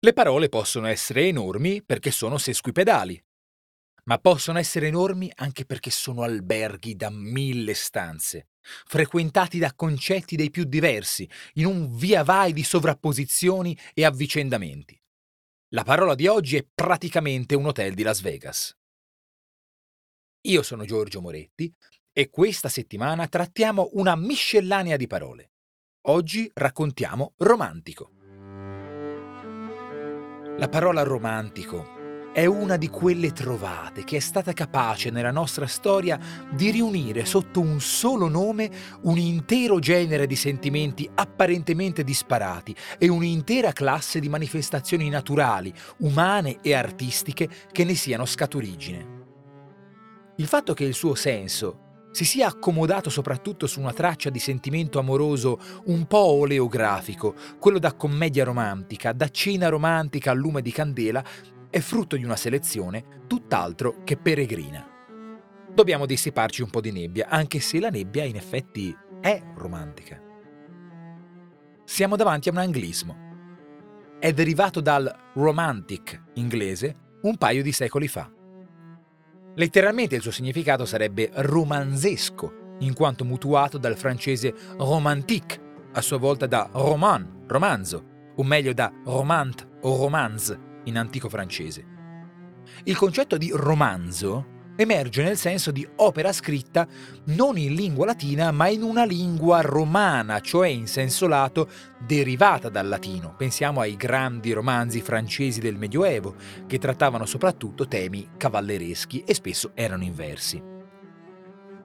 Le parole possono essere enormi perché sono sesquipedali, ma possono essere enormi anche perché sono alberghi da mille stanze, frequentati da concetti dei più diversi, in un via vai di sovrapposizioni e avvicendamenti. La parola di oggi è praticamente un hotel di Las Vegas. Io sono Giorgio Moretti e questa settimana trattiamo una miscellanea di parole. Oggi raccontiamo romantico. La parola romantico è una di quelle trovate che è stata capace nella nostra storia di riunire sotto un solo nome un intero genere di sentimenti apparentemente disparati e un'intera classe di manifestazioni naturali, umane e artistiche che ne siano scaturigine. Il fatto che il suo senso si sia accomodato soprattutto su una traccia di sentimento amoroso un po' oleografico, quello da commedia romantica, da cena romantica al lume di candela, è frutto di una selezione tutt'altro che peregrina. Dobbiamo dissiparci un po' di nebbia, anche se la nebbia in effetti è romantica. Siamo davanti a un anglismo. È derivato dal romantic inglese un paio di secoli fa. Letteralmente il suo significato sarebbe romanzesco, in quanto mutuato dal francese romantique, a sua volta da roman, romanzo, o meglio da romant o romance in antico francese. Il concetto di romanzo emerge nel senso di opera scritta non in lingua latina ma in una lingua romana, cioè in senso lato derivata dal latino. Pensiamo ai grandi romanzi francesi del Medioevo, che trattavano soprattutto temi cavallereschi e spesso erano inversi.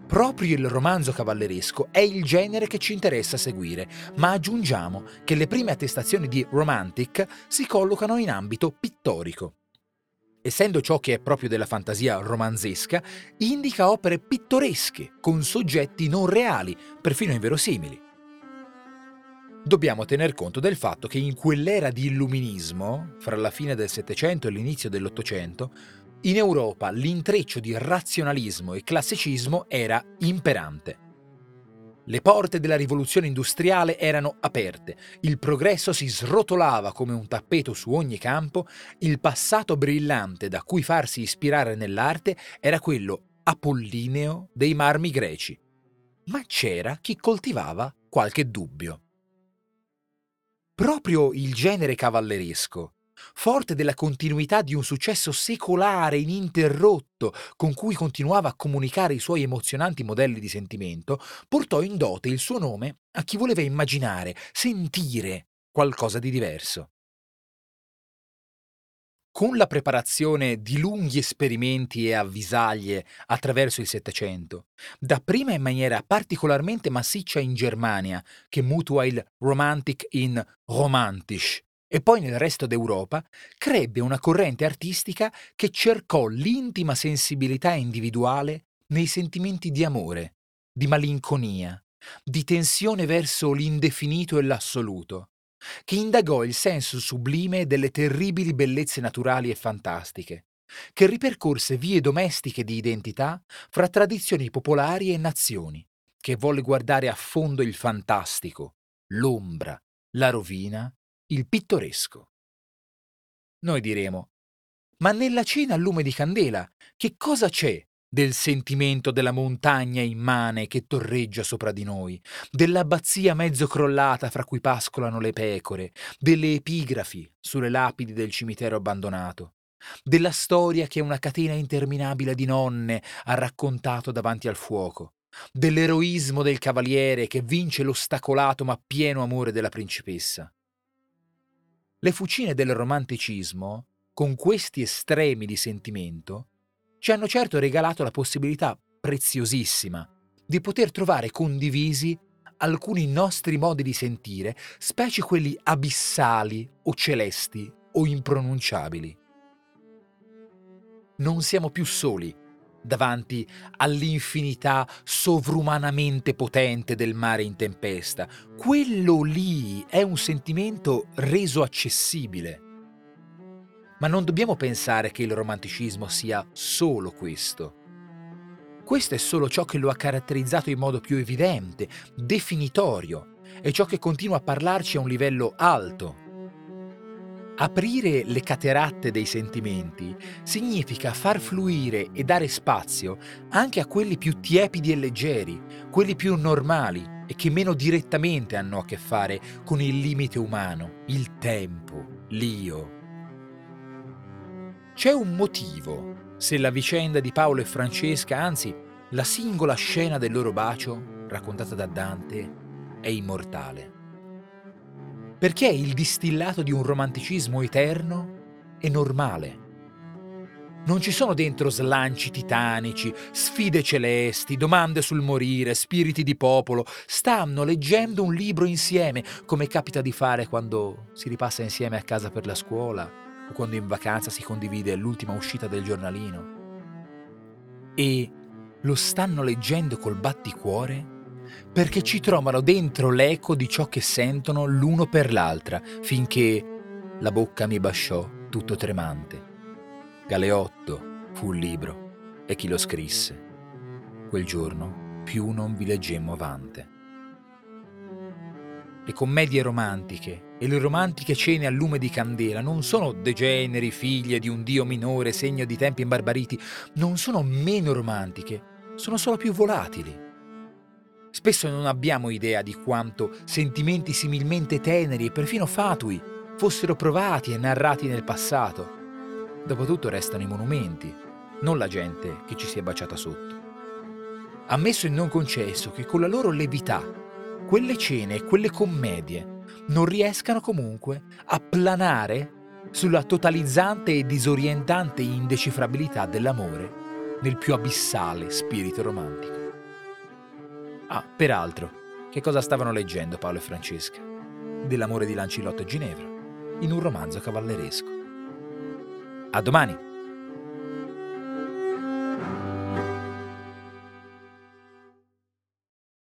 Proprio il romanzo cavalleresco è il genere che ci interessa seguire, ma aggiungiamo che le prime attestazioni di romantic si collocano in ambito pittorico essendo ciò che è proprio della fantasia romanzesca, indica opere pittoresche con soggetti non reali, perfino inverosimili. Dobbiamo tener conto del fatto che in quell'era di illuminismo, fra la fine del Settecento e l'inizio dell'Ottocento, in Europa l'intreccio di razionalismo e classicismo era imperante. Le porte della rivoluzione industriale erano aperte, il progresso si srotolava come un tappeto su ogni campo, il passato brillante da cui farsi ispirare nell'arte era quello apollineo dei marmi greci. Ma c'era chi coltivava qualche dubbio. Proprio il genere cavalleresco, forte della continuità di un successo secolare ininterrotto con cui continuava a comunicare i suoi emozionanti modelli di sentimento, portò in dote il suo nome a chi voleva immaginare, sentire qualcosa di diverso. Con la preparazione di lunghi esperimenti e avvisaglie attraverso il Settecento, dapprima in maniera particolarmente massiccia in Germania, che mutua il Romantic in Romantisch, e poi nel resto d'Europa, crebbe una corrente artistica che cercò l'intima sensibilità individuale nei sentimenti di amore, di malinconia, di tensione verso l'indefinito e l'assoluto, che indagò il senso sublime delle terribili bellezze naturali e fantastiche, che ripercorse vie domestiche di identità fra tradizioni popolari e nazioni, che volle guardare a fondo il fantastico, l'ombra, la rovina il pittoresco. Noi diremo, ma nella cena a lume di candela, che cosa c'è del sentimento della montagna immane che torreggia sopra di noi, dell'abbazia mezzo crollata fra cui pascolano le pecore, delle epigrafi sulle lapidi del cimitero abbandonato, della storia che una catena interminabile di nonne ha raccontato davanti al fuoco, dell'eroismo del cavaliere che vince l'ostacolato ma pieno amore della principessa. Le fucine del romanticismo, con questi estremi di sentimento, ci hanno certo regalato la possibilità preziosissima di poter trovare condivisi alcuni nostri modi di sentire, specie quelli abissali o celesti o impronunciabili. Non siamo più soli davanti all'infinità sovrumanamente potente del mare in tempesta. Quello lì è un sentimento reso accessibile. Ma non dobbiamo pensare che il romanticismo sia solo questo. Questo è solo ciò che lo ha caratterizzato in modo più evidente, definitorio, e ciò che continua a parlarci a un livello alto. Aprire le cateratte dei sentimenti significa far fluire e dare spazio anche a quelli più tiepidi e leggeri, quelli più normali e che meno direttamente hanno a che fare con il limite umano, il tempo, l'io. C'è un motivo se la vicenda di Paolo e Francesca, anzi la singola scena del loro bacio, raccontata da Dante, è immortale. Perché è il distillato di un romanticismo eterno e normale. Non ci sono dentro slanci titanici, sfide celesti, domande sul morire, spiriti di popolo. Stanno leggendo un libro insieme, come capita di fare quando si ripassa insieme a casa per la scuola o quando in vacanza si condivide l'ultima uscita del giornalino. E lo stanno leggendo col batticuore perché ci trovano dentro l'eco di ciò che sentono l'uno per l'altra, finché la bocca mi basciò tutto tremante. Galeotto fu il libro e chi lo scrisse. Quel giorno più non vi leggemmo avante. Le commedie romantiche e le romantiche cene a lume di candela non sono degeneri figlie di un dio minore segno di tempi imbarbariti, non sono meno romantiche, sono solo più volatili. Spesso non abbiamo idea di quanto sentimenti similmente teneri e perfino fatui fossero provati e narrati nel passato. Dopotutto restano i monumenti, non la gente che ci si è baciata sotto. Ammesso e non concesso che con la loro levità quelle cene e quelle commedie non riescano comunque a planare sulla totalizzante e disorientante indecifrabilità dell'amore nel più abissale spirito romantico. Ah, peraltro, che cosa stavano leggendo Paolo e Francesca? Dell'amore di Lancilotto e Ginevra, in un romanzo cavalleresco. A domani!